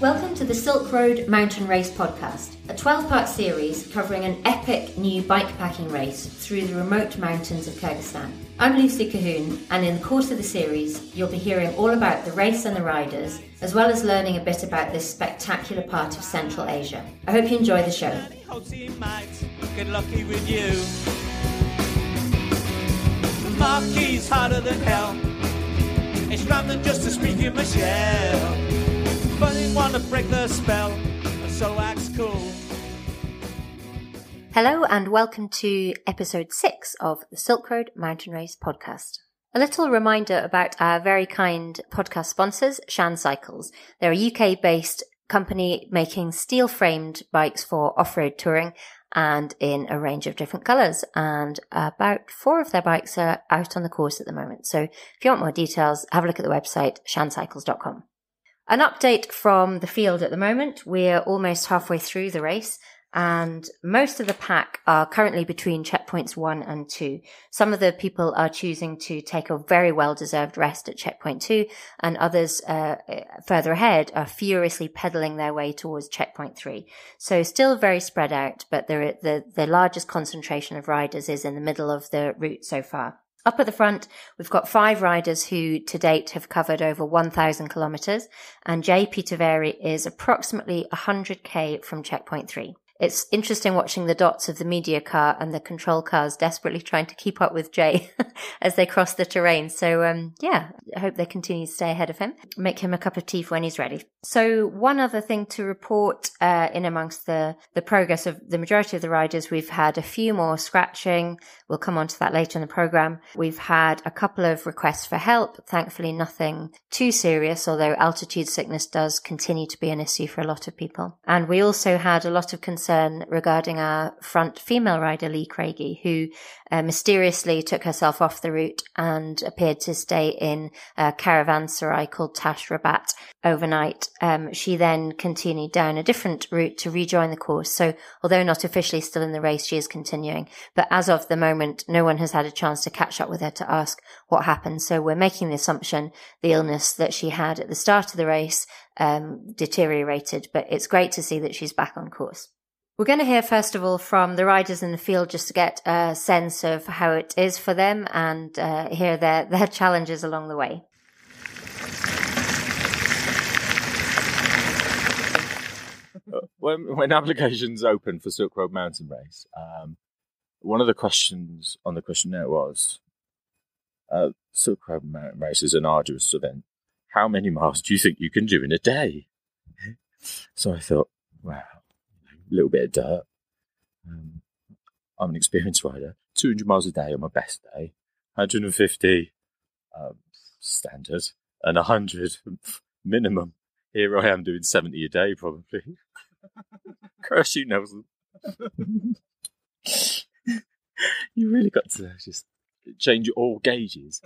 Welcome to the Silk Road Mountain Race podcast, a 12 part series covering an epic new bikepacking race through the remote mountains of Kyrgyzstan. I'm Lucy Cahoon, and in the course of the series, you'll be hearing all about the race and the riders, as well as learning a bit about this spectacular part of Central Asia. I hope you enjoy the show. Lucky with you. Marquee's than hell. It's rather just to speak in my shell. But they want to break the spell, so acts cool. Hello, and welcome to episode six of the Silk Road Mountain Race podcast. A little reminder about our very kind podcast sponsors, Shand Cycles. They're a UK based company making steel framed bikes for off road touring and in a range of different colours. And about four of their bikes are out on the course at the moment. So if you want more details, have a look at the website, shandcycles.com. An update from the field at the moment. We're almost halfway through the race and most of the pack are currently between checkpoints one and two. Some of the people are choosing to take a very well deserved rest at checkpoint two and others uh, further ahead are furiously pedaling their way towards checkpoint three. So still very spread out, but the, the largest concentration of riders is in the middle of the route so far. Up at the front, we've got five riders who to date have covered over 1,000 kilometres, and Jay Petervary is approximately 100k from checkpoint three. It's interesting watching the dots of the media car and the control cars desperately trying to keep up with Jay as they cross the terrain. So, um, yeah, I hope they continue to stay ahead of him. Make him a cup of tea when he's ready. So, one other thing to report uh, in amongst the the progress of the majority of the riders, we've had a few more scratching. We'll come on to that later in the program. We've had a couple of requests for help. Thankfully, nothing too serious, although altitude sickness does continue to be an issue for a lot of people. And we also had a lot of concern concern regarding our front female rider, Lee Craigie, who uh, mysteriously took herself off the route and appeared to stay in a caravanserai called Tash Rabat overnight. Um, she then continued down a different route to rejoin the course. So although not officially still in the race, she is continuing. But as of the moment, no one has had a chance to catch up with her to ask what happened. So we're making the assumption the illness that she had at the start of the race um, deteriorated, but it's great to see that she's back on course. We're going to hear first of all from the riders in the field just to get a sense of how it is for them and uh, hear their, their challenges along the way. Uh, when, when applications open for Silk Road Mountain Race, um, one of the questions on the questionnaire was uh, Silk Road Mountain Race is an arduous event. How many miles do you think you can do in a day? so I thought, wow, little bit of dirt. Um, I'm an experienced rider. 200 miles a day on my best day, 150 um, standard, and 100 minimum. Here I am doing 70 a day, probably. Curse you, Nelson. you really got to just change all gauges.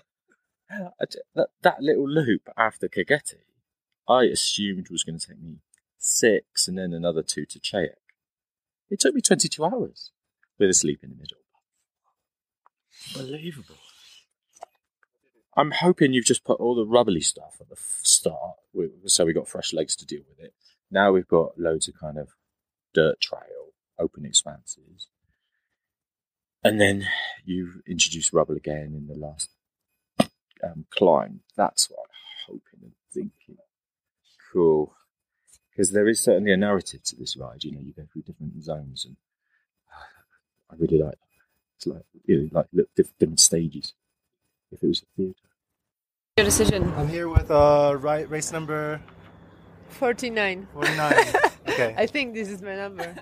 That, that little loop after Kegeti, I assumed was going to take me six and then another two to Chayek. It took me 22 hours with a sleep in the middle. Unbelievable. I'm hoping you've just put all the rubbly stuff at the start, so we got fresh legs to deal with it. Now we've got loads of kind of dirt trail, open expanses. And then you introduce rubble again in the last um, climb. That's what I'm hoping and thinking. Cool because there is certainly a narrative to this ride. You know, you go through different zones, and uh, I really like. It's like you know, like different stages. If it was a theatre. Your decision. I'm here with uh, right race number. 49. 49. okay. I think this is my number.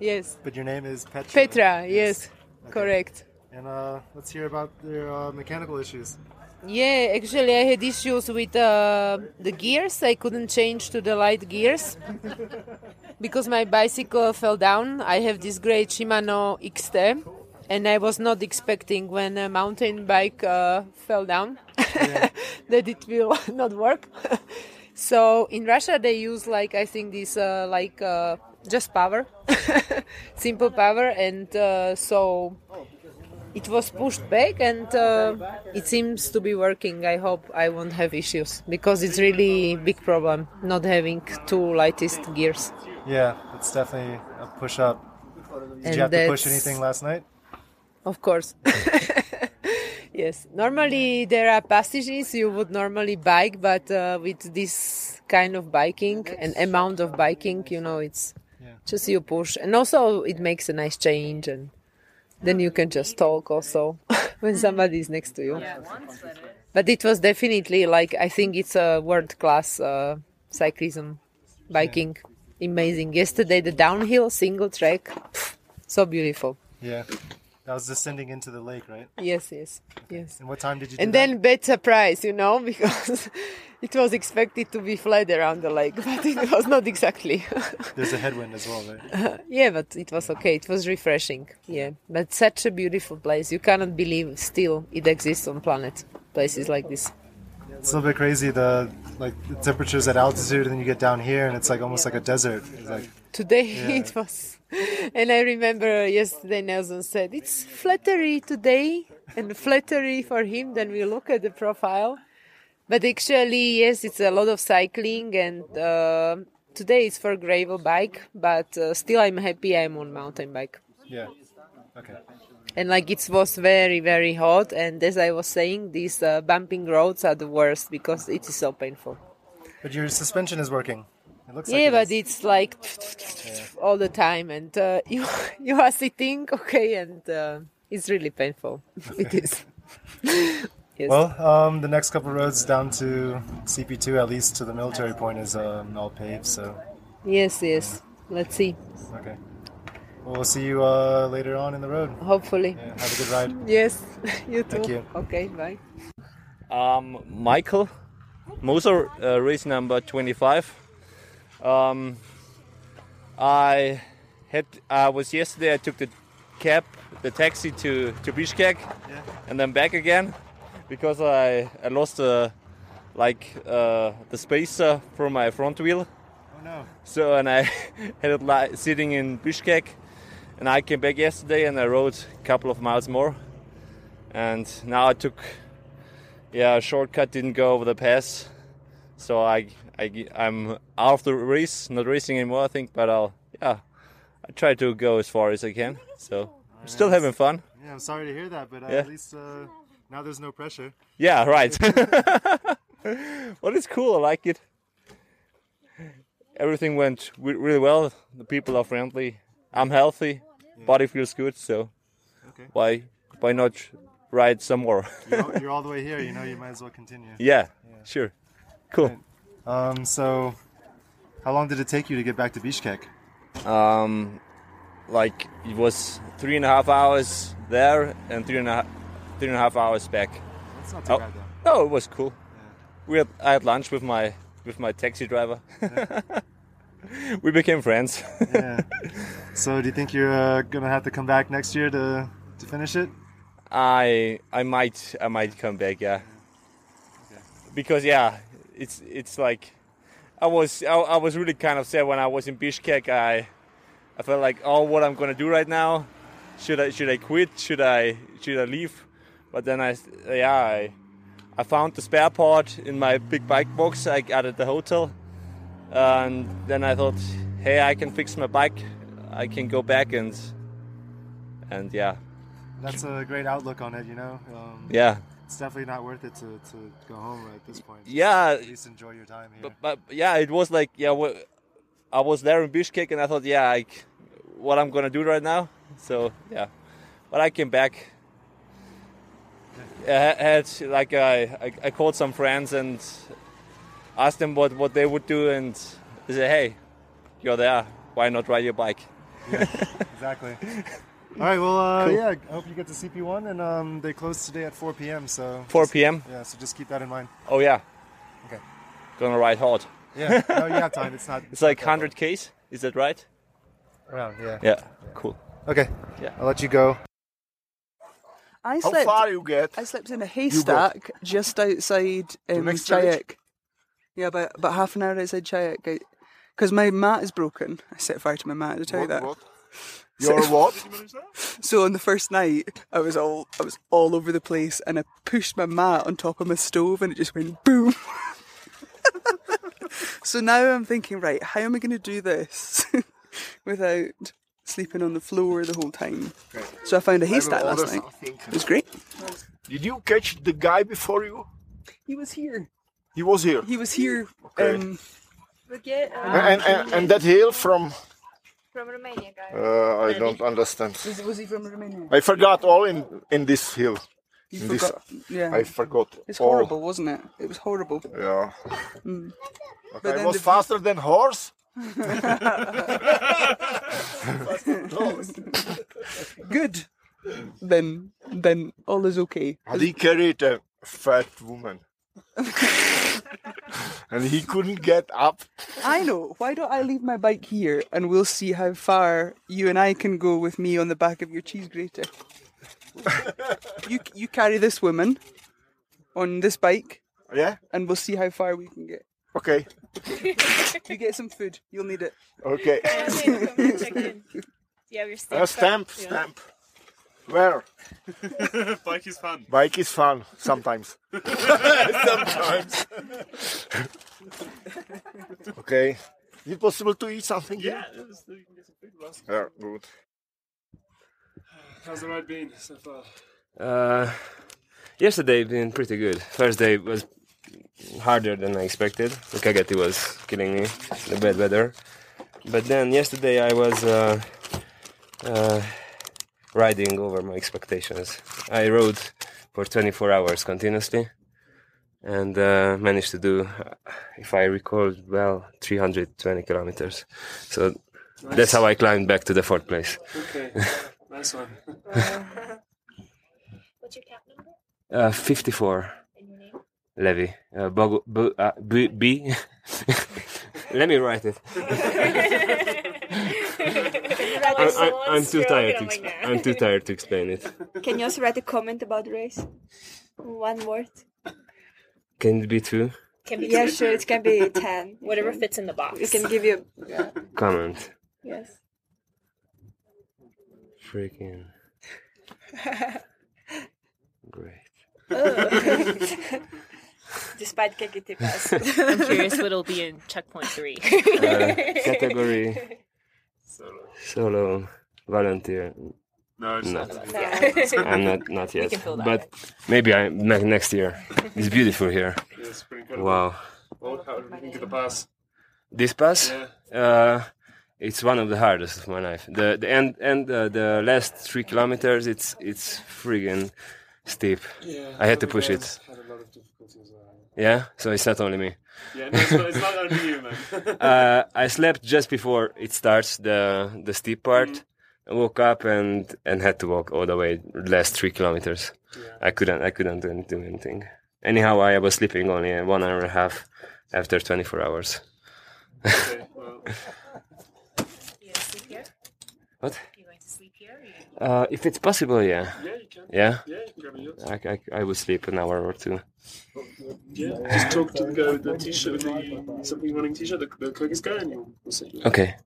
Yes. But your name is Petra. Petra. Yes. Okay. Correct. And uh, let's hear about your uh, mechanical issues. Yeah, actually, I had issues with uh, the gears. I couldn't change to the light gears because my bicycle fell down. I have this great Shimano XT, and I was not expecting when a mountain bike uh, fell down yeah. that it will not work. so in Russia, they use like I think this uh, like uh, just power, simple power, and uh, so it was pushed back, and uh, it seems to be working. I hope I won't have issues because it's really big problem not having two lightest gears. Yeah, it's definitely a push up. Did And you have to push anything last night? Of course. yes. Normally there are passages you would normally bike, but uh, with this kind of biking and amount of biking, you know, it's just you push, and also it makes a nice change, and then you can just talk also when somebody is next to you. But it was definitely like I think it's a world class uh, cyclism biking, amazing. Yesterday the downhill single track, so beautiful. Yeah. That was descending into the lake, right? Yes, yes, yes. And what time did you do And that? then bad surprise, you know, because it was expected to be flat around the lake, but it was not exactly. There's a headwind as well, right? yeah, but it was okay. It was refreshing. Yeah, but such a beautiful place. You cannot believe still it exists on planet. Places like this. It's a little bit crazy the like the temperatures at altitude and then you get down here and it's like almost like a desert. Like Today it was, and I remember yesterday Nelson said it's flattery today and flattery for him. Then we look at the profile, but actually yes, it's a lot of cycling and uh, today it's for gravel bike, but uh, still I'm happy I'm on mountain bike. yeah. Okay. And like it was very very hot, and as I was saying, these uh, bumping roads are the worst because it is so painful. But your suspension is working. It looks Yeah, like but it's like all the time, and uh, you you are sitting okay, and uh, it's really painful. it is. yes. Well, um, the next couple roads down to CP2, at least to the military point, is um, all paved. So, yes, yes. Let's see. okay. Well, we'll see you uh, later on in the road. Hopefully. Yeah, have a good ride. Yes. you too. Thank you. Okay. Bye. Um, Michael Moser, uh, race number 25. Um, I had I was yesterday. I took the cab, the taxi to to Bishkek, and then back again because I I lost uh, like uh, the spacer for my front wheel. Oh no. So and I had it li- sitting in Bishkek, and I came back yesterday and I rode a couple of miles more, and now I took yeah a shortcut, didn't go over the pass, so I I I'm out of the race, not racing anymore I think, but I'll yeah I try to go as far as I can. So I'm still having fun. Yeah, I'm sorry to hear that, but uh, Yeah. at least uh, now there's no pressure. Yeah, right. well, it's cool. I like it. Everything went really well. The people are friendly. I'm healthy. Body feels good. So Okay. why why not ride some more? You're all, you're all the way here, you know, you might as well continue. yeah, sure. Cool. Um, so, how long did it take you to get back to Bishkek? Um, like it was three and a half hours there and three and a half three and a half hours back. That's not too Oh. bad though. No, it was cool. We had I had lunch with my with my taxi driver. we became friends. Yeah. so, do you think you're uh, gonna have to come back next year to to finish it? I I might I might come back, yeah. Because yeah, it's it's like I was I, I was really kind of sad when I was in Bishkek. I I felt like oh, what I'm gonna do right now? Should I should I quit? Should I should I leave? But then I yeah I I found the spare part in my big bike box I got at the hotel, and then I thought, hey, I can fix my bike. I can go back and and yeah That's a great outlook on it, you know. Um, yeah. It's definitely not worth it to, to go home at this point. Yeah, At least enjoy your time here. but, but yeah, it was like yeah, I was there in Bishkek and I thought yeah, like what I'm gonna do right now. So yeah, but I came back. I had like I, I I called some friends and asked them what what they would do and they said hey, you're there, why not ride your bike? exactly. All right. Well, uh, Cool. yeah. I hope you get to CP1, and um, they close today at 4 p.m. So 4 p.m. Yeah. So just keep that in mind. Oh yeah, Okay. gonna ride hard. Yeah. no, you have time. It's not. It's like 100 k's. Is that right? Around. Yeah. Yeah. Cool. Okay. Yeah. I'll let you go. I slept, How slept. far you get? I slept in a haystack just outside um, next? Chayek. Yeah, about about half an hour outside Chayek. Because my mat is broken. I set fire to my mat. Did I tell you that? What? Your what? So on the first night, I was all I was all over the place, and I pushed my mat on top of my stove, and it just went boom. so now I'm thinking, right, how am I going to do this without sleeping on the floor the whole time? So I found a haystack last night. It was great. Did you catch the guy before you? He was here. He was here. He was here. Okay. Um, and, and, and that hill from. From Romania, guys. Uh, I don't understand. was, was he from Romania? I forgot all in in this hill. You in this- Yeah. I forgot. It's all. horrible, wasn't it? It was horrible. Yeah. Mm. But But I was the- faster than horse. Good. Then, then all is okay. And he carried a fat woman. and he couldn't get up. I know. Why don't I leave my bike here and we'll see how far you and I can go with me on the back of your cheese grater. you you carry this woman on this bike Yeah? and we'll see how far we can get. Okay. You get some food. You'll need it. Okay. Do you have your uh, stamp? A stamp, Yeah. stamp. Where? Bike is fun. Bike is fun sometimes. sometimes. okay. Is it possible to eat something Yeah, here? you can get some food with. Yeah, good. How's the ride been so far? Uh, yesterday been pretty good. First day was harder than I expected. The Kegeti was killing me, the bad weather. But then yesterday I was uh, uh, riding over my expectations. I rode for 24 hours continuously and uh, managed to do, uh, if I recall well, 320 kilometers. So that's how I climbed back to the fourth place. Okay, nice one. What's your cap number? Uh, 54. And? Levy. Uh, Bogu, bu, uh, B. B. Let me write it. I, I, I'm too tired. To ex- I'm too tired to explain it. Can you also write a comment about race? One word. Can it be two? Can be Yeah, sure. It can be ten. Whatever fits in the box. We can give you. Yeah. Comment. Yes. Freaking great. Despite KKT pass. I'm curious what it'll be in checkpoint three. Uh, category Solo. solo volunteer. No, it's no. not. No. I'm not not We yet. can fill that but maybe I ne- next year. It's beautiful here. Yeah, it's pretty incredible. Wow. Well, how do you think of the pass? This pass, Yeah. uh, it's one of the hardest of my life. The the end and uh, the last three kilometers, it's it's friggin' steep. Yeah, I had to push it. Had a lot of difficulty as well. Yeah, so it's not only me. Yeah, no, it's not, it's not only you, man. uh, I slept just before it starts the the steep part. I woke up and and had to walk all the way last three kilometers. I couldn't I couldn't do do anything. Anyhow, I was sleeping only one hour and a half after 24 hours. okay, well, You gonna sleep here? What? You going to sleep here? Or you... Uh, if it's possible, yeah. yeah, you can. Yeah? Yeah, you can. I, I, I would sleep an hour or two. Yeah, just talk to the guy with the t-shirt, the something running t-shirt, the, the quickest guy, and you'll, you. Okay.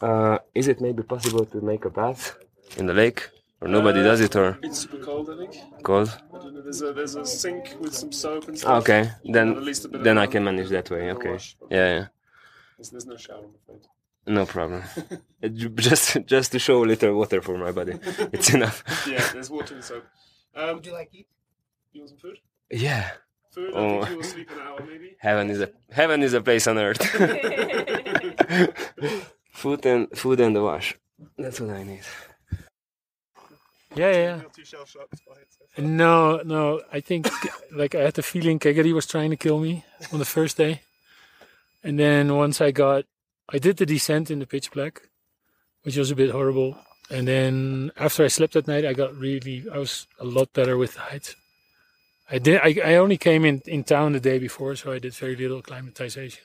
Uh, is it maybe possible to make a bath in the lake? Or nobody Uh, does it, or It's super cold, I think. cold? I don't know. There's a there's a sink with some soap and stuff. Okay, then have at least a bit of then I can manage that way. Okay, yeah, yeah, There's, there's no shower, I'm afraid. No problem. Just just to show a little water for my body, it's enough. yeah, there's water and soap. Um, Would you like eat? You want some food? Yeah. Food? I Oh. think you will sleep an hour, maybe. Heaven is a heaven is a place on earth. food and food and the wash. That's what I need. Yeah, yeah. Not too shell shocked by it. so- No, no. I think like I had the feeling Kegeti was trying to kill me on the first day, and then once I got, I did the descent in the pitch black, which was a bit horrible. And then after I slept that night, I got really, I was a lot better with the height. I did. I, I only came in in town the day before, so I did very little acclimatization,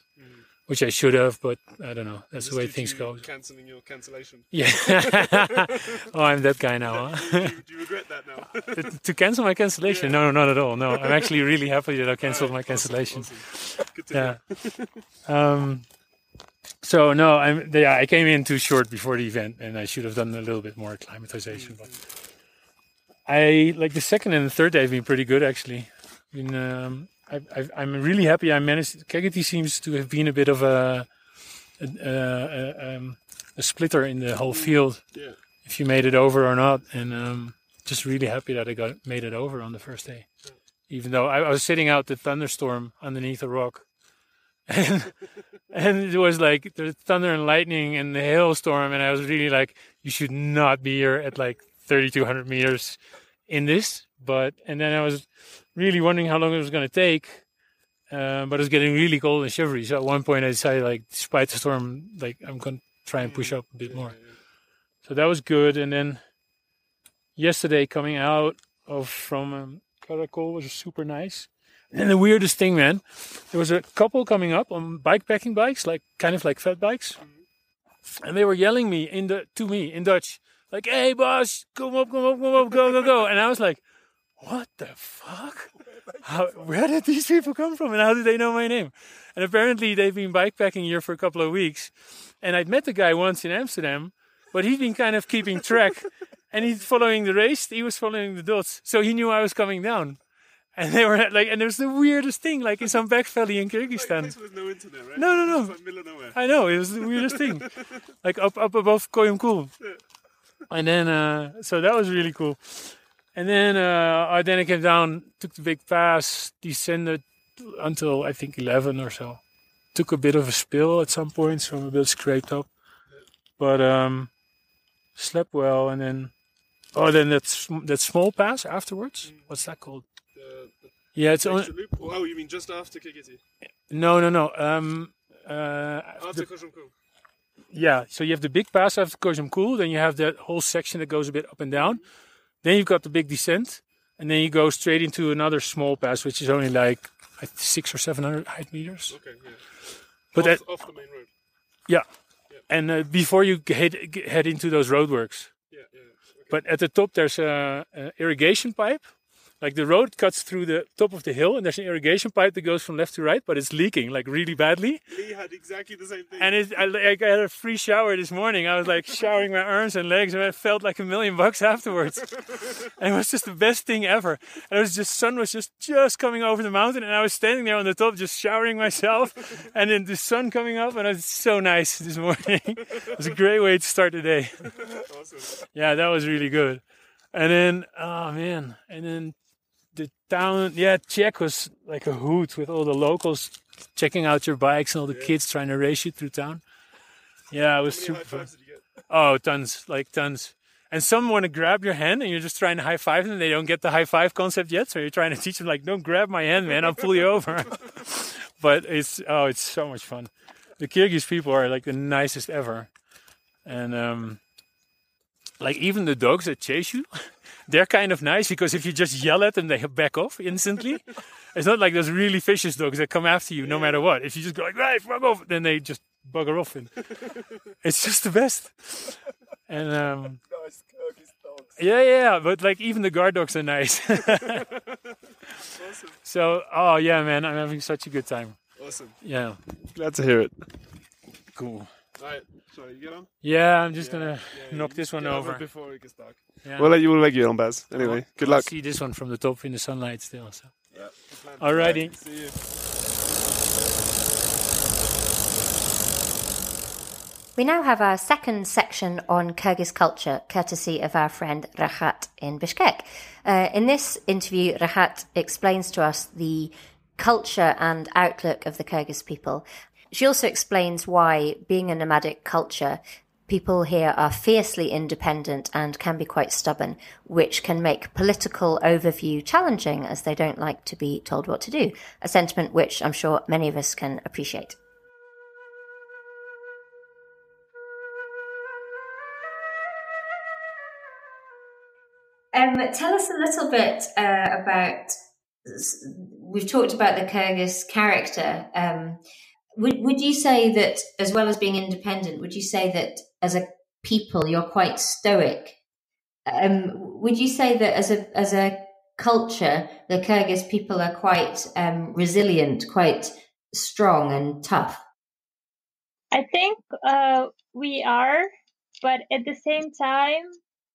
which I should have, but I don't know. That's the way things go. Cancelling your cancellation. Yeah. oh, I'm that guy now. Huh? do, you, do you regret that now? to, to cancel my cancellation? No, no, not at all. No, I'm actually really happy that I cancelled my cancellation. Good to Yeah. Um. So no, I'm. Yeah, I came in too short before the event, and I should have done a little bit more acclimatization. But I like the second and the third day have been pretty good actually. Um, I, I, I'm really happy. I managed. Kegeti seems to have been a bit of a a, a, um, a splitter in the whole field. Yeah. If you made it over or not, and um, just really happy that I got made it over on the first day. Even though I, I was sitting out the thunderstorm underneath a rock, and and it was like the thunder and lightning and the hailstorm, and I was really like, you should not be here at like 3,200 meters in this. But and then I was really wondering how long it was going to take. Um, but it was getting really cold and shivery. So at one point I decided, like, despite the storm, like I'm going to try and push up a bit more. So that was good. And then yesterday coming out of from um, Karakol was super nice. And the weirdest thing, man, there was a couple coming up on bikepacking bikes, like kind of like fat bikes, and they were yelling me in the to me in Dutch, like, "Hey, Bas, come up, come up, come up, go, go, go!" And I was like, "What the fuck? How, where did these people come from, and how did they know my name?" And apparently, they've been bikepacking here for a couple of weeks, and I'd met the guy once in Amsterdam, but he'd been kind of keeping track, and he's following the race. He was following the dots, so he knew I was coming down. And they were like, and it was the weirdest thing, like in some back valley in Kyrgyzstan. With no internet, right? No, no, no. Like middle of nowhere. I know it was the weirdest thing, like up up above Kojomkul. And then, uh, so that was really cool. And then, uh, I then I came down, took the big pass, descended until I think eleven or so. Took a bit of a spill at some points, so I'm a bit scraped up, but um, slept well. And then, oh, then that that small pass afterwards. What's that called? Yeah, it's only? Oh, you mean just after Kegeti? no, no, no. Um, uh, After Koshumku? Yeah, so you have the big pass after Kojomkul, then you have that whole section that goes a bit up and down. Then you've got the big descent, and then you go straight into another small pass, which is only like six or seven hundred height meters. Okay, yeah. But off, that, off the main road. yeah, yeah. and uh, before you head head into those roadworks, Yeah, yeah. but at the top there's a, a irrigation pipe. Like the road cuts through the top of the hill, and there's an irrigation pipe that goes from left to right, but it's leaking like really badly. Lee had exactly the same thing. And it, I, like, I had a free shower this morning. I was like showering my arms and legs, and I felt like a million bucks afterwards. and it was just the best thing ever. And it was just sun was just just coming over the mountain, and I was standing there on the top just showering myself, and then the sun coming up, and it was so nice this morning. it was a great way to start the day. awesome. Yeah, that was really good. And then, oh man, and then the town, yeah, Chayek was like a hoot with all the locals checking out your bikes and all the kids trying to race you through town. Yeah, it was super fun. fives did you get? Oh, tons, like tons. And some want to grab your hand and you're just trying to high five them. They don't get the high five concept yet. So you're trying to teach them, like, don't grab my hand, man. I'll pull you over. but it's, oh, it's so much fun. The Kyrgyz people are like the nicest ever. And, um, like even the dogs that chase you, they're kind of nice because if you just yell at them, they back off instantly. it's not like those really vicious dogs that come after you no matter what. If you just go like, right, fuck off, then they just bugger off. And it's just the best. And um, Nice Kyrgyz dogs. yeah, yeah, but like even the guard dogs are nice. Awesome. so, oh yeah, man, I'm having such a good time. Awesome. Yeah, Glad to hear it. cool. Alright, sorry, you get on? Yeah, I'm just Yeah, gonna yeah, knock this one get over. before it gets dark. Yeah. We'll let you, we'll let you get on, Baz. Anyway, I'll- good I'll luck. See this one from the top in the sunlight still. So. Yeah. Alrighty. See you. We now have our second section on Kyrgyz culture, courtesy of our friend Rahat in Bishkek. Uh, in this interview, Rahat explains to us the culture and outlook of the Kyrgyz people. She also explains why, being a nomadic culture, people here are fiercely independent and can be quite stubborn, which can make political overview challenging as they don't like to be told what to do, a sentiment which I'm sure many of us can appreciate. Um, tell us a little bit uh, about. We've talked about the Kyrgyz character. Um, Would would you say that as well as being independent, would you say that as a people you're quite stoic? Um, would you say that as a as a culture, the Kyrgyz people are quite um, resilient, quite strong and tough? I think uh, we are, but at the same time,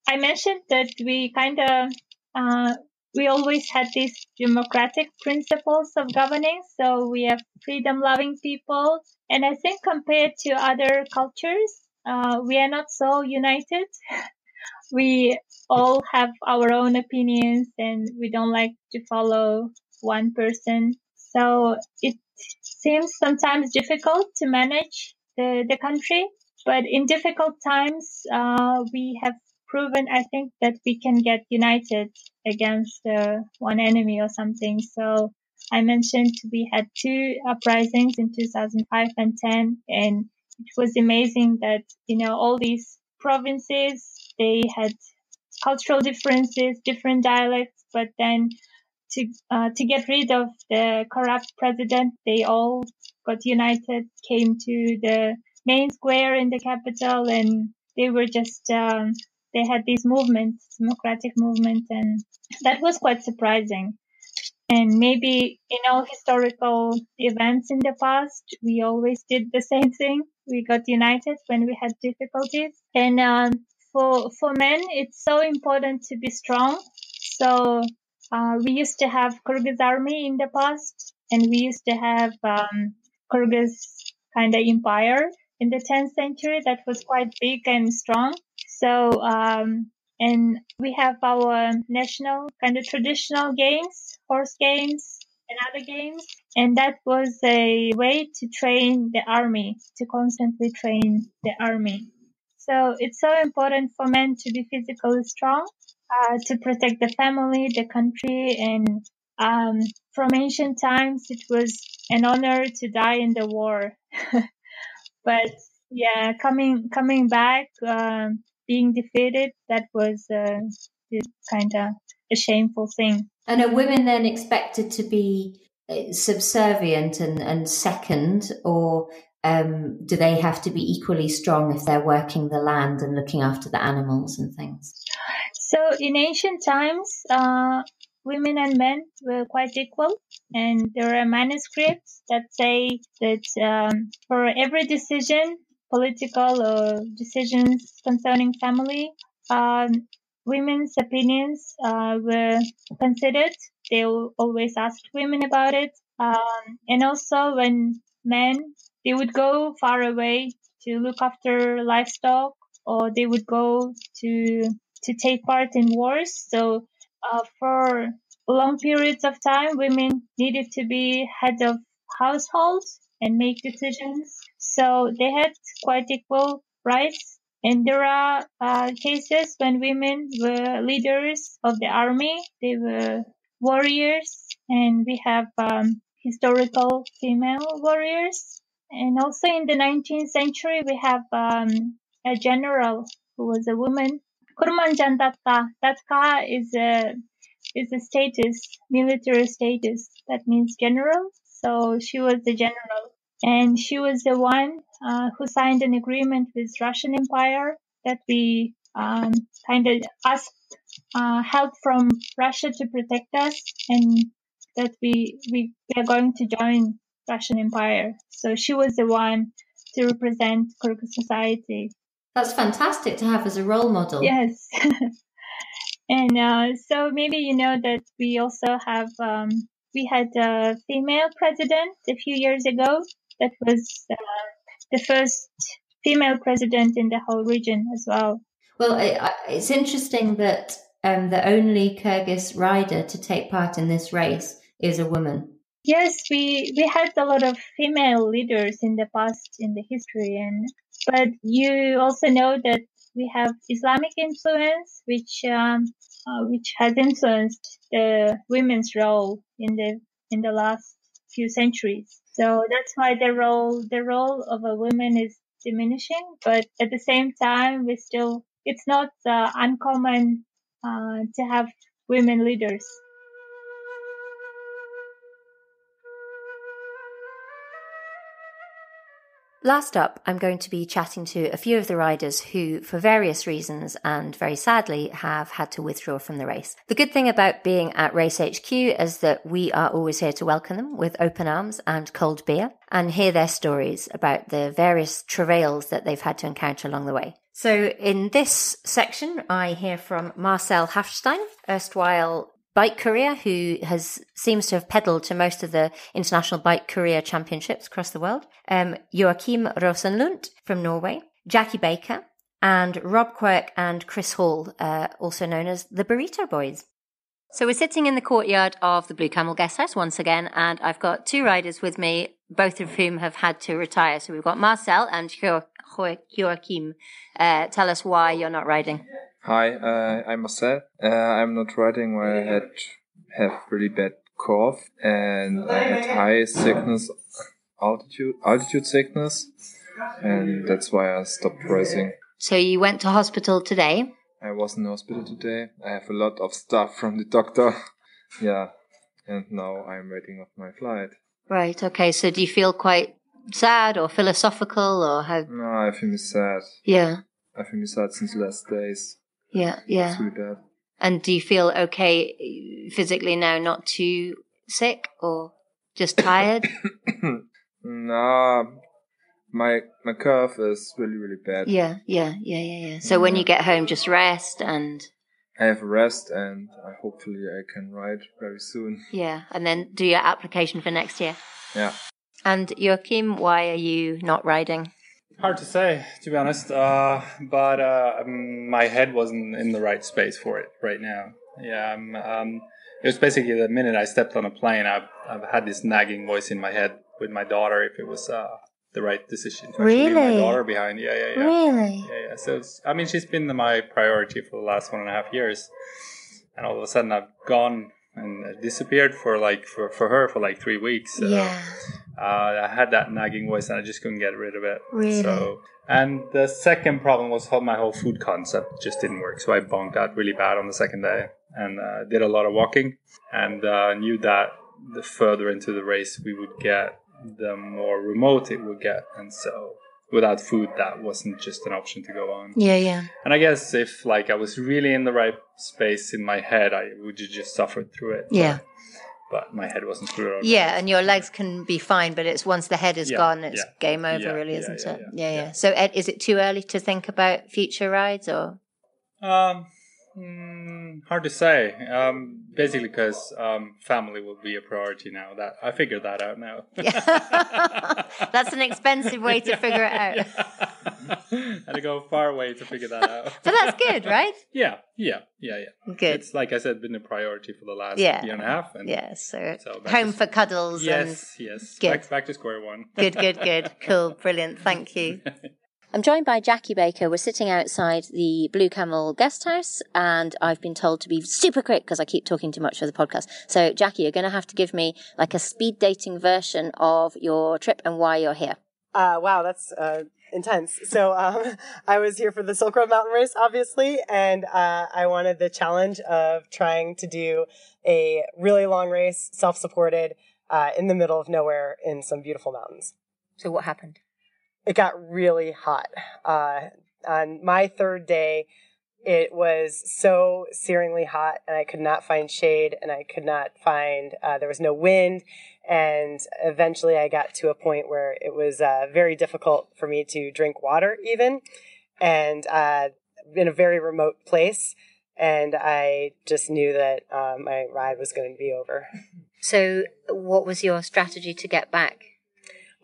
I mentioned that we kind of uh, we always had these democratic principles of governing. So we have freedom loving people. And I think compared to other cultures, uh, we are not so united. we all have our own opinions and we don't like to follow one person. So it seems sometimes difficult to manage the, the country. But in difficult times, uh, we have proven, I think, that we can get united against uh, one enemy or something. So I mentioned we had two uprisings in 2005 and 10, and it was amazing that, you know, all these provinces, they had cultural differences, different dialects, but then to, uh, to get rid of the corrupt president, they all got united, came to the main square in the capital, and they were just um, they had this movement, democratic movement, and that was quite surprising. And maybe in all historical events in the past, we always did the same thing. We got united when we had difficulties. And um, for for men, it's so important to be strong. So uh, we used to have Kyrgyz army in the past, and we used to have um, Kyrgyz kind of empire in the 10th century that was quite big and strong. So, um, and we have our national kind of traditional games, horse games and other games. And that was a way to train the army, to constantly train the army. So it's so important for men to be physically strong, uh, to protect the family, the country, and um, from ancient times, it was an honor to die in the war. but yeah, coming coming back, um, being defeated, that was uh, kind of a shameful thing. And are women then expected to be uh, subservient and, and second, or um, do they have to be equally strong if they're working the land and looking after the animals and things? So in ancient times, uh, women and men were quite equal, and there are manuscripts that say that um, for every decision political or decisions concerning family, um, women's opinions uh, were considered. They always asked women about it. Um, and also when men, they would go far away to look after livestock or they would go to, to take part in wars. So, uh, for long periods of time, women needed to be head of households and make decisions so they had quite equal rights. And there are uh, cases when women were leaders of the army. They were warriors, and we have um, historical female warriors. And also in the 19th century, we have um, a general who was a woman. Kurmanjan Datka. Datka is a is a status, military status. That means general. So she was the general and she was the one uh, who signed an agreement with Russian Empire that we um, kind of asked uh, help from Russia to protect us, and that we, we we are going to join Russian Empire. So she was the one to represent Kyrgyz society. That's fantastic to have as a role model. Yes. and uh, so maybe you know that we also have um, we had a female president a few years ago that was uh, the first female president in the whole region as well. Well, it's interesting that um, the only Kyrgyz rider to take part in this race is a woman. Yes, we we had a lot of female leaders in the past in the history, and but you also know that we have Islamic influence, which um, uh, which has influenced the women's role in the in the last few centuries. So that's why the role the role of a woman is diminishing, but at the same time, we still it's not uh, uncommon uh, to have women leaders. Last up, I'm going to be chatting to a few of the riders who, for various reasons and very sadly, have had to withdraw from the race. The good thing about being at Race HQ is that we are always here to welcome them with open arms and cold beer and hear their stories about the various travails that they've had to encounter along the way. So in this section, I hear from Marcel Hafstein, erstwhile bike courier who has seems to have pedaled to most of the international bike courier championships across the world. Um, Joachim Rosenlund from Norway, Jackie Baker, and Rob Quirk and Chris Hall, uh, also known as the Burrito Boys. So we're sitting in the courtyard of the Blue Camel Guest House once again, and I've got two riders with me, both of whom have had to retire. So we've got Marcel and Jo- Jo- Joachim. Uh, tell us why you're not riding. Hi, uh, I'm Marcel. Uh, I'm not riding where I had have really bad cough and I had high sickness, altitude altitude sickness, and that's why I stopped racing. So you went to hospital today. I was in the hospital today. I have a lot of stuff from the doctor. yeah, and now I'm waiting off my flight. Right. Okay. So do you feel quite sad or philosophical or how? No, I feel me sad. Yeah. I feel me sad since the last days. Yeah. Yeah. Really. And do you feel okay physically now? Not too sick or just tired? Nah, my my cough is really really bad. yeah. Yeah. Yeah. Yeah. Yeah. So when you get home, just rest and I have a rest and I hopefully I can ride very soon. yeah, and then do your application for next year. Yeah. And Joachim, why are you not riding? Hard to say, to be honest. Uh, but uh, um, my head wasn't in the right space for it right now. Yeah, um, um, it was basically the minute I stepped on a plane, I've, I've had this nagging voice in my head with my daughter if it was uh, the right decision to actually leave my daughter behind. Yeah, yeah, yeah. Really? Yeah, yeah. So it's, I mean, she's been my priority for the last one and a half years, and all of a sudden I've gone and disappeared for like for, for her for like three weeks. So, Yeah. uh, I had that nagging voice and I just couldn't get rid of it. Really? So, and the second problem was how my whole food concept just didn't work. So I bonked out really bad on the second day and uh, did a lot of walking and uh, knew that the further into the race we would get, the more remote it would get. And so without food, that wasn't just an option to go on. Yeah. Yeah. And I guess if like I was really in the right space in my head, I would just suffer through it. Yeah. But my head wasn't through it. Yeah, and your legs can be fine, but it's once the head is Yeah, gone, it's yeah. game over, Yeah, really, isn't it? Yeah, yeah. So, Ed, is it too early to think about future rides, or Um, mm, hard to say. Um, basically, because um, family will be a priority now. That I figured that out now. that's an expensive way to figure it out? Had to go far away to figure that out. But that's good, right? Yeah, yeah, yeah, yeah. Good. It's like I said, been a priority for the last Yeah. year and a half. And Yeah, so, so home to- for cuddles Yes, and yes. Good. Back, back to square one. good, good, good, cool, brilliant. Thank you. I'm joined by Jackie Baker. We're sitting outside the Blue Camel guest house, and I've been told to be super quick because I keep talking too much for the podcast. So, Jackie, you're going to have to give me like a speed dating version of your trip and why you're here. Uh, wow, that's uh, intense. So um, I was here for the Silk Road Mountain Race, obviously, and uh, I wanted the challenge of trying to do a really long race, self-supported, uh, in the middle of nowhere in some beautiful mountains. So, what happened? It got really hot. Uh, on my third day, it was so searingly hot, and I could not find shade, and I could not find. Uh, there was no wind, and eventually, I got to a point where it was uh, very difficult for me to drink water, even, and uh, in a very remote place. And I just knew that uh, my ride was going to be over. So, what was your strategy to get back?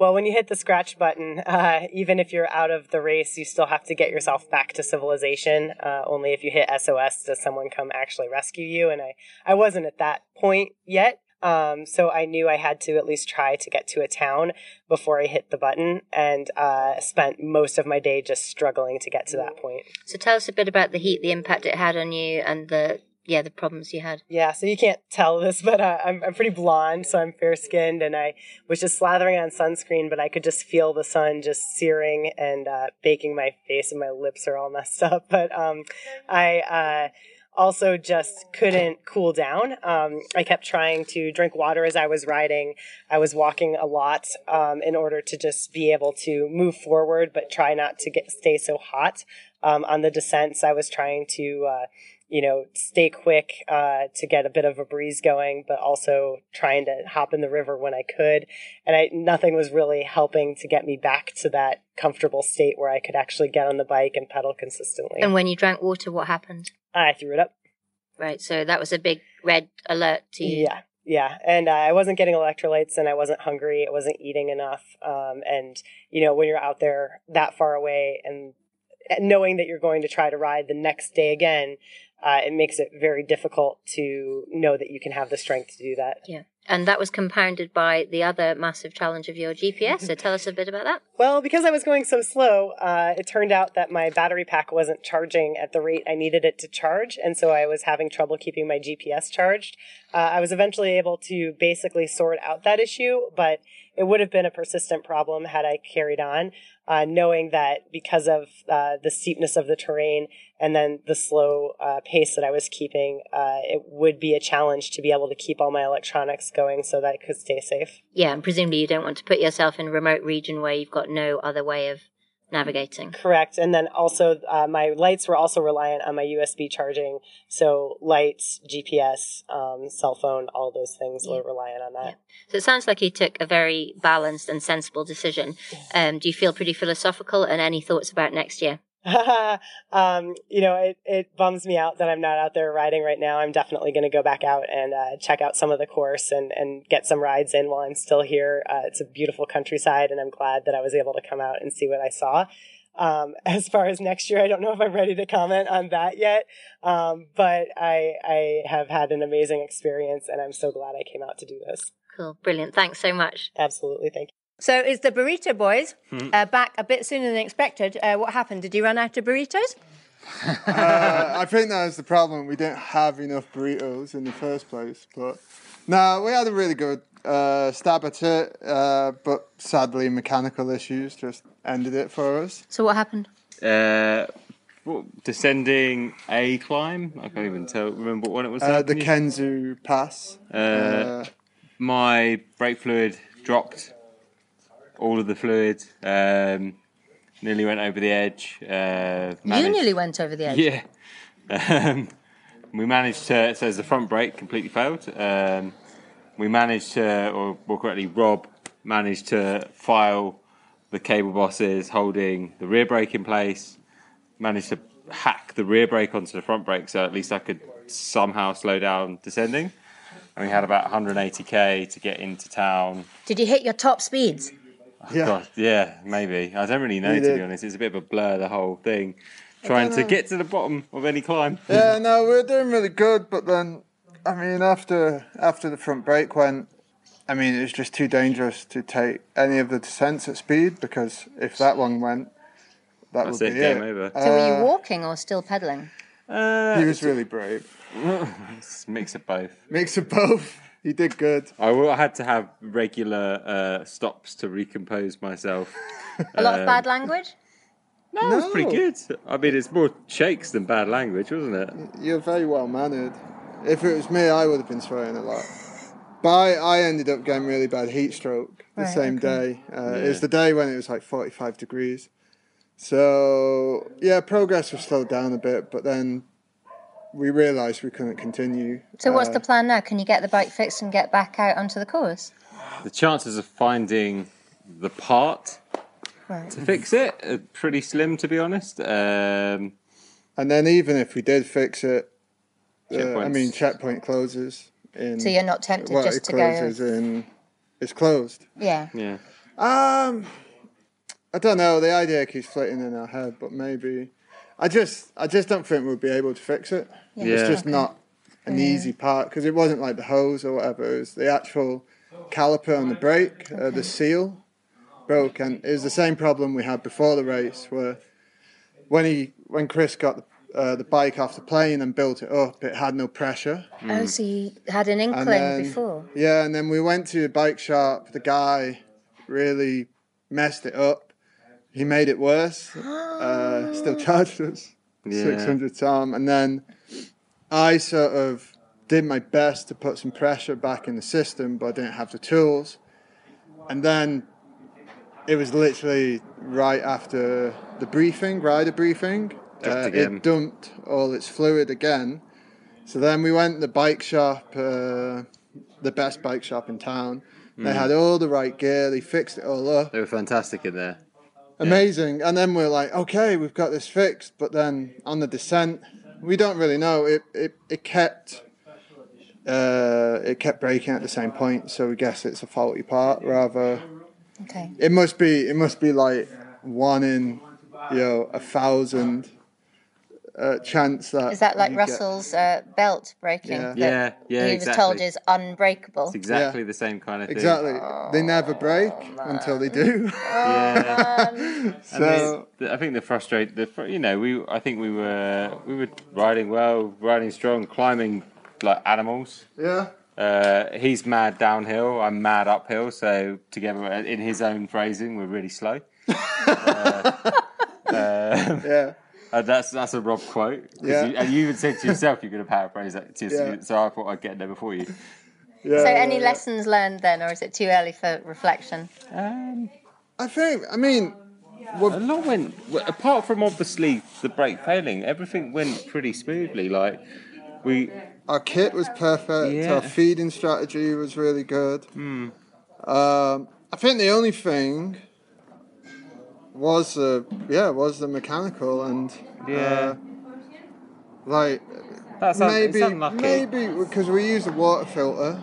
Well, when you hit the scratch button, uh, even if you're out of the race, you still have to get yourself back to civilization. Uh, only if you hit SOS does someone come actually rescue you. And I, I wasn't at that point yet. Um, so I knew I had to at least try to get to a town before I hit the button and uh, spent most of my day just struggling to get to that point. So, tell us a bit about the heat, the impact it had on you, and the yeah, the problems you had. Yeah, so you can't tell this, but uh, I'm, I'm pretty blonde, so I'm fair skinned, and I was just slathering on sunscreen, but I could just feel the sun just searing and uh, baking my face, and my lips are all messed up. But um, I uh, also just couldn't cool down. Um, I kept trying to drink water as I was riding. I was walking a lot um, in order to just be able to move forward, but try not to get stay so hot. Um, on the descents, I was trying to, uh, you know, stay quick uh, to get a bit of a breeze going, but also trying to hop in the river when I could. And I, nothing was really helping to get me back to that comfortable state where I could actually get on the bike and pedal consistently. And when you drank water, what happened? I threw it up. Right, so that was a big red alert to you. Yeah, yeah, and uh, I wasn't getting electrolytes, and I wasn't hungry. I wasn't eating enough, um, and you know, when you're out there that far away, and and knowing that you're going to try to ride the next day again, uh, it makes it very difficult to know that you can have the strength to do that. Yeah. And that was compounded by the other massive challenge of your GPS. So tell us a bit about that. Well, because I was going so slow, uh, it turned out that my battery pack wasn't charging at the rate I needed it to charge, and so I was having trouble keeping my GPS charged. Uh, I was eventually able to basically sort out that issue, but it would have been a persistent problem had I carried on, uh, knowing that because of uh, the steepness of the terrain and then the slow uh, pace that I was keeping, uh, it would be a challenge to be able to keep all my electronics going so that I could stay safe. Yeah, and presumably you don't want to put yourself in a remote region where you've got no other way of navigating. Correct. And then also, uh, my lights were also reliant on my USB charging. So, lights, GPS, um, cell phone, all those things were reliant on that. So it sounds like you took a very balanced and sensible decision. Um, do you feel pretty philosophical and any thoughts about next year? um, you know, it, it bums me out that I'm not out there riding right now. I'm definitely going to go back out and uh, check out some of the course and, and get some rides in while I'm still here. Uh, it's a beautiful countryside, and I'm glad that I was able to come out and see what I saw. Um, as far as next year, I don't know if I'm ready to comment on that yet, um, but I, I have had an amazing experience, and I'm so glad I came out to do this. Cool. Brilliant. Thanks so much. Absolutely. Thank you. So it's the burrito boys Hmm. uh, back a bit sooner than expected. Uh, what happened? Did you run out of burritos? uh, I think that was the problem. We didn't have enough burritos in the first place. But no, we had a really good uh, stab at it. Uh, but sadly, mechanical issues just ended it for us. So what happened? Uh, what, descending a climb. I can't even tell. Remember what one it was. Uh, the Can Kenzu Pass. Uh, Uh, my brake fluid dropped. All of the fluid. Um, nearly went over the edge. Uh, You nearly went over the edge. Yeah. Um, we managed to, so the front brake completely failed. Um, we managed to, or more correctly, Rob managed to file the cable bosses holding the rear brake in place, managed to hack the rear brake onto the front brake so at least I could somehow slow down descending. And we had about 180k to get into town. Did you hit your top speeds? Yeah. God, yeah, maybe. I don't really know, You to be honest. It's a bit of a blur, the whole thing. Trying to get to the bottom of any climb. yeah, no, we were doing really good, but then, I mean, after after the front brake went, I mean, it was just too dangerous to take any of the descents at speed because if that one went, that That's would it, be game it. over. So were Uh, you walking or still pedaling? Uh, he was really brave. It's a mix of both. Mix of both. He did good. I, will- I had to have regular uh, stops to recompose myself. A lot of Um, bad language? No, it was pretty good. I mean, it's more shakes than bad language, wasn't it? You're very well mannered. If it was me, I would have been swearing a lot. But I, I ended up getting really bad heat stroke the Right, same okay. day. Uh, It Yeah. was the day when it was like 45 degrees. So, yeah, progress was slowed down a bit, but then we realised we couldn't continue. So what's Uh, the plan now? Can you get the bike fixed and get back out onto the course? The chances of finding the part Right. to fix it are pretty slim, to be honest. Um, And then even if we did fix it, uh, I Checkpoints. mean, checkpoint closes in. So you're not tempted well, just it to go- closes in. It's closed. Yeah. yeah. Um, I don't know. The idea keeps flitting in our head, but maybe. I just, I just don't think we'll be able to fix it. Yeah. It's just Okay. not an Yeah. easy part because it wasn't like the hose or whatever. It was the actual caliper on the brake, uh, the seal broke, and it was the same problem we had before the race, where when he, when Chris got the, uh, the bike off the plane and built it up, it had no pressure. Oh, so you had an inkling then- before? Yeah, and then we went to the bike shop. The guy really messed it up. He made it worse. uh, still charged us Yeah. six hundred tom, and then I sort of did my best to put some pressure back in the system, but I didn't have the tools. And then it was literally right after the briefing, rider briefing. Uh. It dumped all its fluid again. So then we went to the bike shop, uh, the best bike shop in town. They Mm. had all the right gear. They fixed it all up. They were fantastic in there. Amazing. And then we're like, okay, we've got this fixed. But then on the descent, we don't really know. It it, it kept uh, it kept breaking at the same point. So we guess it's a faulty part. Rather, Okay. it must be it must be like one in you know a thousand uh, chance that Is that like you get- Russell's uh, belt breaking? Yeah. that Yeah, yeah, He was told is unbreakable. It's exactly the same kind of thing. Exactly. They never break until they do. Yeah. so And the- the- I think the frustrate the you know we I think we were we were riding well, riding strong, climbing like animals. yeah. Uh, he's mad downhill. I'm mad uphill. So together, in his own phrasing, we're really slow. uh, uh, yeah. And that's that's a Rob quote. Yeah. You, and you even said to yourself you're going to paraphrase that. To Yeah. So I thought I'd get there before you. Yeah, so, yeah, any yeah. lessons learned then, or is it too early for reflection? Um, I think. I mean, a lot went. well, Apart from obviously the brake failing, everything went pretty smoothly. Like we, Our kit was perfect. Yeah. Our feeding strategy was really good. Hmm. Um, I think the only thing was the yeah was the mechanical and Yeah. uh, like That's un- it's maybe unlucky. maybe because we use a water filter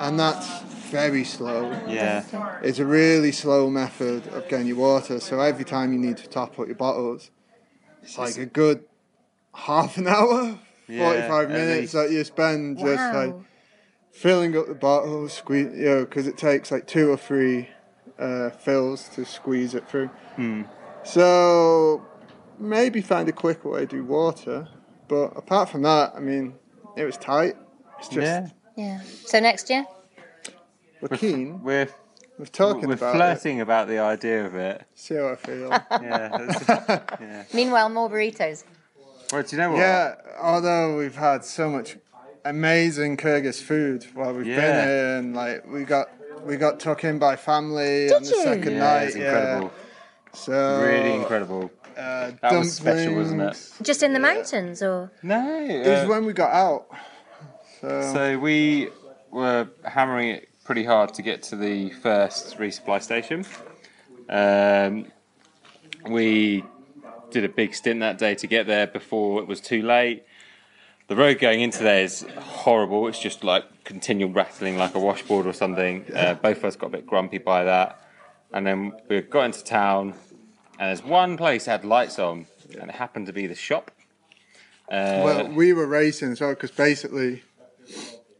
and that's very slow. Yeah. It's a really slow method of getting your water. So every time you need to top up your bottles, it's like a good half an hour, Yeah, 45 at minutes least. that you spend just Wow. like filling up the bottles, squeeze, you know, because it takes like two or three uh, fills to squeeze it through. Hmm. So maybe find a quicker way to do water. But apart from that, I mean, it was tight. It's just Yeah. Yeah. So next year? we're keen. We're We're talking we're about it. flirting about the idea of it. See how I feel. Yeah. that's- yeah. Meanwhile, more burritos. Well, do you know what? Yeah, although we've had so much amazing Kyrgyz food while we've Yeah. been here, and like we got we got tucked in by family on the you? second Yeah, night. it's incredible. Yeah. So Really incredible. Uh, That was special, wasn't it? Just in the mountains, or No. It was uh, when we got out. So, So we were hammering it pretty hard to get to the first resupply station. Um, we did a big stint that day to get there before it was too late. The road going into there is horrible. It's just like continual rattling like a washboard or something. Uh, both of us got a bit grumpy by that. And then we got into town, and there's one place that had lights on, and it happened to be the shop. Uh, well, we were racing as well because basically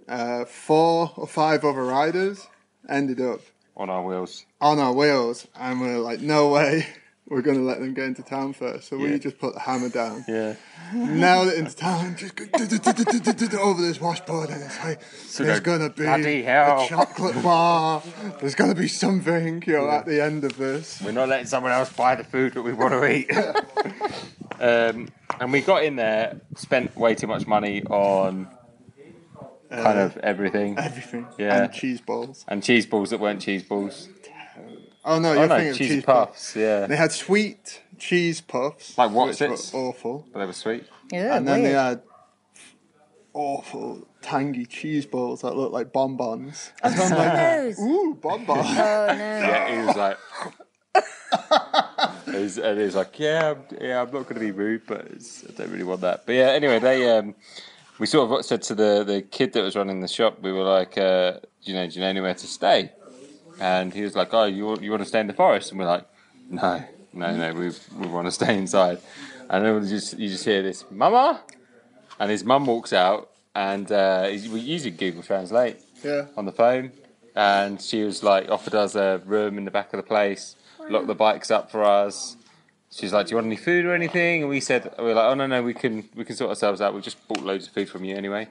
uh, four or five other riders ended up on our wheels. on our wheels, and we are like, no way. We're going to let them get into town first. So Yeah. we just put the hammer down. Yeah. nailed it into town, just go over this washboard, and it's like So there's gonna be hell." a chocolate bar. There's gonna be something, you know, at the end of this. We're not letting someone else buy the food that we want to eat. um, and we got in there, spent way too much money on kind Uh, of everything. Everything. Yeah. And cheese balls. And cheese balls that weren't cheese balls. Oh no, Oh, you're no, thinking of cheese cheese, puffs, yeah. They had sweet cheese puffs, Like which were Wotsits. awful, But they were sweet. Yeah, and then they had awful tangy cheese balls that looked like bonbons. Oh, So I'm like, those. ooh, bonbons. Oh no. Yeah, he was like. It was, and he was like, yeah, I'm, yeah, I'm not going to be rude, but it's, I don't really want that. But yeah, anyway, they um, we sort of said to the the kid that was running the shop, we were like, uh, you know, do you know anywhere to stay? And he was like, oh, you want- you want to stay in the forest? And we're like, no, no, no, we we want to stay inside. And then we just you just hear this, mama, and his mum walks out, and uh, he's- we using Google Translate Yeah. on the phone, and she was like offered us a room in the back of the place, locked the bikes up for us. She's like, "Do you want any food or anything?" And we said, "We are like, oh no, no, we can we can sort ourselves out. We just bought loads of food from you anyway."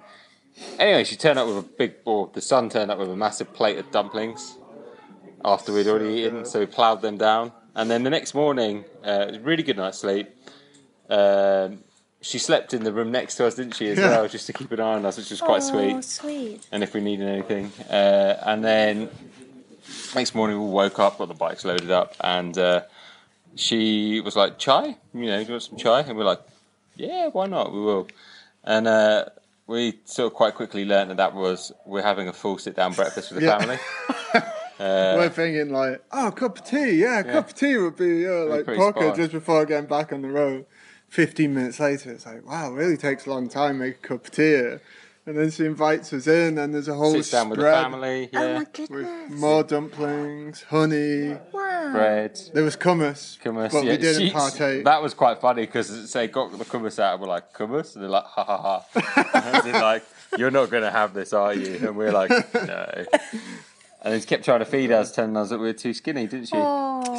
Anyway, she turned up with a big, or the son turned up with a massive plate of dumplings after we'd already eaten, so we ploughed them down. And then the next morning, uh, it was a really good night's sleep. Um, she slept in the room next to us, didn't she, as Yeah. well, just to keep an eye on us, which was quite oh, sweet. sweet. And if we needed anything, uh, and then next morning we all woke up, got the bikes loaded up, and uh, she was like, "Chai, you know, do you want some chai?" And we're like, "Yeah, why not? We will." And uh, we sort of quite quickly learned that that was we're having a full sit down breakfast with the Yeah. family. We're Uh, thinking like, oh, a cup of tea, yeah, a cup of tea would be yeah, like pretty poker just before getting back on the road. Fifteen minutes later, it's like, wow, it really takes a long time to make a cup of tea. here. And then she invites us in, and there's a whole Sits down with the spread family, Oh yeah. my with more dumplings, honey, bread. There was hummus, Hummus, but yeah. we didn't She- partake. That was quite funny because they got the hummus out and we're like, hummus? And they're like, ha ha ha. and they're like, you're not going to have this, are you? And we're like, no. And she kept trying to feed us, telling us that we were too skinny, didn't she?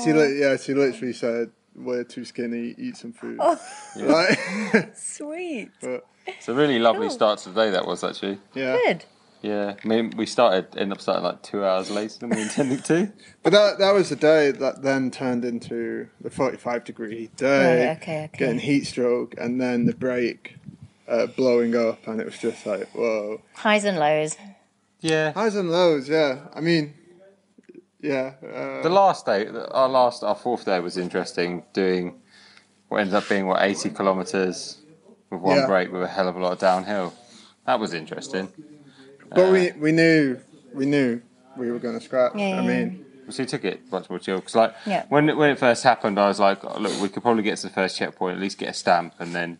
She li- yeah, she literally said, "We're too skinny. Eat some food." Oh. Yeah. Like, Sweet. but It's a really lovely start to the day, that was actually. yeah. Good. Yeah, I mean, we started, ended up starting like two hours later than we intended to. But that that was the day that then turned into the forty-five degree day, Right, okay, okay. getting heat stroke, and then the break uh, blowing up, and it was just like whoa. Highs and lows. Yeah, highs and lows. Yeah, I mean, yeah. Uh, The last day, our last, our fourth day was interesting. Doing what ended up being what eighty kilometers with one Yeah. break with a hell of a lot of downhill. That was interesting. but we we knew we knew we were going to scratch. Yeah, I yeah, mean, So we took it much more chill because, like, Yeah. when it- when it first happened, I was like, oh, "Look, we could probably get to the first checkpoint, at least get a stamp, and then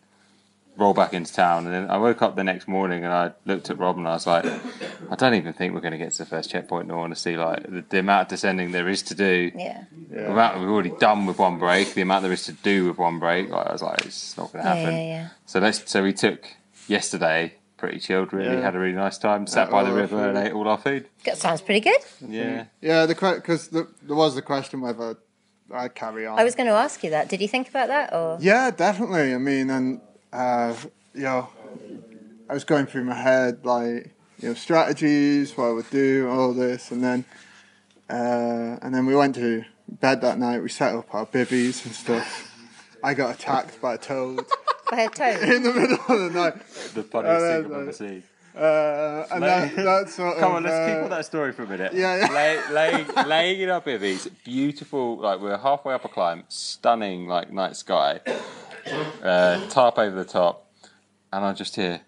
roll back into town." And then I woke up the next morning and I looked at Rob and I was like, "I don't even think we're going to get to the first checkpoint." In all honesty, like the, the amount of descending there is to do, Yeah. the amount we've already done with one break, the amount there is to do with one break, like, I was like, "It's not going to happen." yeah, yeah. So let's. So we took yesterday. Pretty chilled, really. Yeah. Had a really nice time. Sat Ate by oh, the river and ate all our food. That sounds pretty good. Yeah. Mm. yeah. The because the, there was the question whether I'd carry on. I was going to ask you that. Did you think about that or? Yeah, definitely. I mean, and uh, you know, I was going through my head like you know strategies, what I would do, all this, and then uh, and then we went to bed that night. We set up our bivvies and stuff. I got attacked by a toad By a toad. in the middle of the night. The funniest And thing then, I've uh, ever seen. Uh, and Lay- that, that sort Come of, on, let's uh, keep on that story for a minute. Yeah, yeah. Lay, laying, laying in our bivvies, beautiful. Like we're halfway up a climb, stunning like night sky, uh, tarp over the top, and I just hear.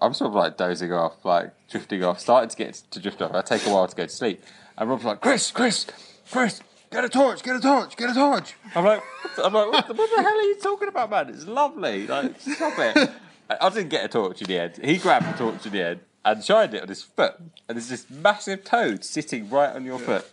I'm sort of like dozing off, like drifting off, starting to get to drift off. I take a while to go to sleep, and Rob's like, "Chris, Chris, Chris, get a torch, get a torch, get a torch." I'm like, I'm like, what the, what the hell are you talking about, man? It's lovely. Like, stop it. I, didn't get a torch in the end. He grabbed the torch in the end and shined it on his foot, and there's this massive toad sitting right on your foot.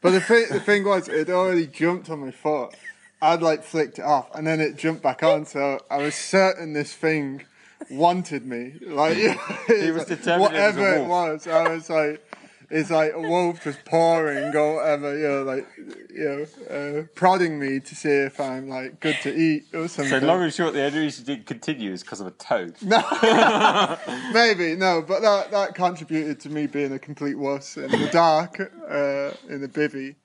But the thing, the thing was, it already jumped on my foot. I'd like flicked it off, and then it jumped back on. So I was certain this thing wanted me. Like He was determined whatever it was. I was like, it's like a wolf just pouring or whatever. You know, like you know, uh, prodding me to see if I'm like good to eat or something. So long and short, the only reason continue is because of a toad. No, maybe no, but that that contributed to me being a complete wuss in the dark uh, in the bivvy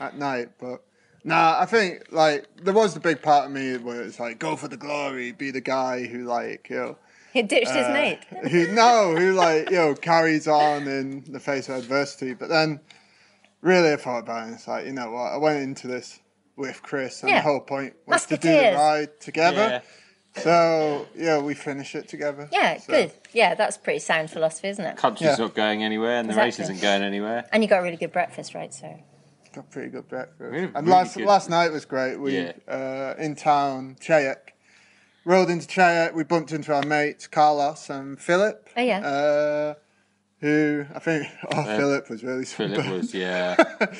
at night. But nah, I think like there was the big part of me where it's like go for the glory, be the guy who like you know. He ditched his uh, mate. Who no, who like you know carries on in the face of adversity. But then, really, I thought about it. It's like you know what, I went into this with Chris, and Yeah. the whole point was to do the ride together. So yeah, we finish it together. Yeah, So- good. Yeah, that's pretty sound philosophy, isn't it? Country's not going anywhere, and the race isn't going anywhere. And you got a really good breakfast, right? So Got pretty good breakfast. Really- and last good. last night was great. We Yeah. uh, in town, Chayek. Rolled into Chayek. We bumped into our mates Carlos and Philip. Oh yeah. Uh, who I think oh Philip was really Philip was, yeah.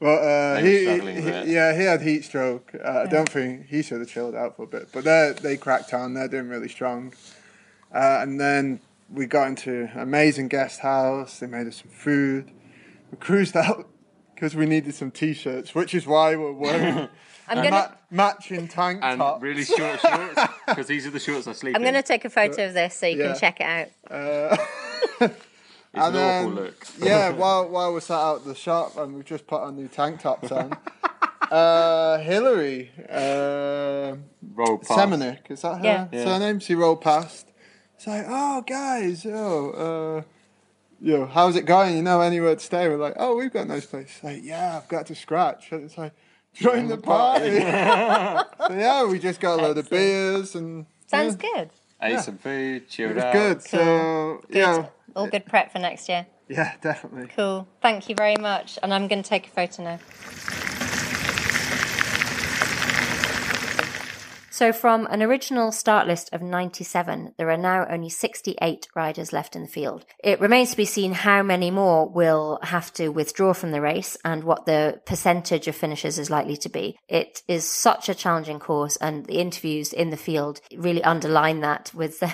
Well, uh, he, he- yeah, he had heat stroke. Uh, I don't think he should have chilled out for a bit, but they they cracked on. They're doing really strong. Uh, and then we got into an amazing guest house. They made us some food. We cruised out because we needed some t-shirts, which is why we're wearing I'm a gonna- ma- matching tank And tops. really short shorts, because these are the shorts I sleep in. I'm going to take a photo of this so you Yeah. can check it out. Uh, It's and an awful then, look. yeah, while while we're sat out the shop and we've just put our new tank tops on, uh, Hillary uh, Rolled past. Semenik, is that her Yeah. Yeah. surname? She rolled past. It's like, oh, guys, oh, uh, yo, how's it going? You know anywhere to stay? We're like, oh, we've got a nice place. Like, yeah, I've got to scratch. And it's like, join the party. so yeah, we just got a load of beers and Sounds yeah. good. Ate Yeah. some food, It chilled was out. good. So Good. yeah, All good prep for next year. yeah, definitely. Cool. Thank you very much. And I'm going to take a photo now. So, from an original start list of 97, there are now only 68 riders left in the field. It remains to be seen how many more will have to withdraw from the race and what the percentage of finishers is likely to be. It is such a challenging course, and the interviews in the field really underline that with the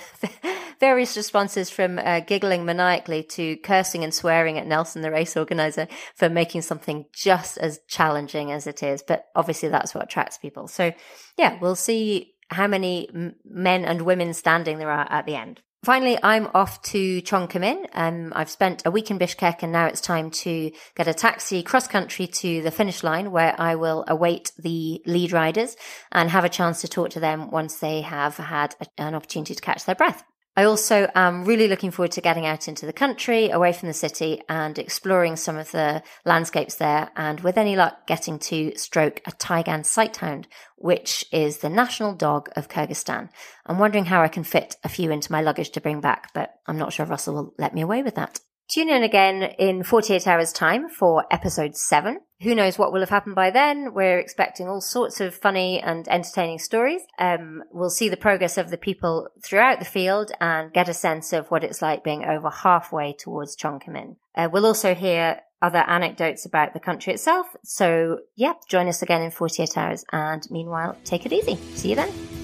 various responses from uh, giggling maniacally to cursing and swearing at Nelson, the race organizer, for making something just as challenging as it is. But obviously, that's what attracts people. So, yeah, we'll see how many men and women standing there are at the end. Finally, I'm off to Chongqing. Um, I've spent a week in Bishkek and now it's time to get a taxi cross country to the finish line where I will await the lead riders and have a chance to talk to them once they have had a, an opportunity to catch their breath. I also am really looking forward to getting out into the country, away from the city, and exploring some of the landscapes there. And with any luck, getting to stroke a Taigan sighthound, which is the national dog of Kyrgyzstan. I'm wondering how I can fit a few into my luggage to bring back, but I'm not sure Russell will let me away with that. Tune in again in 48 hours' time for episode 7. Who knows what will have happened by then? We're expecting all sorts of funny and entertaining stories. Um, we'll see the progress of the people throughout the field and get a sense of what it's like being over halfway towards Chongqing. Uh, we'll also hear other anecdotes about the country itself. So, yeah, join us again in 48 hours. And meanwhile, take it easy. See you then.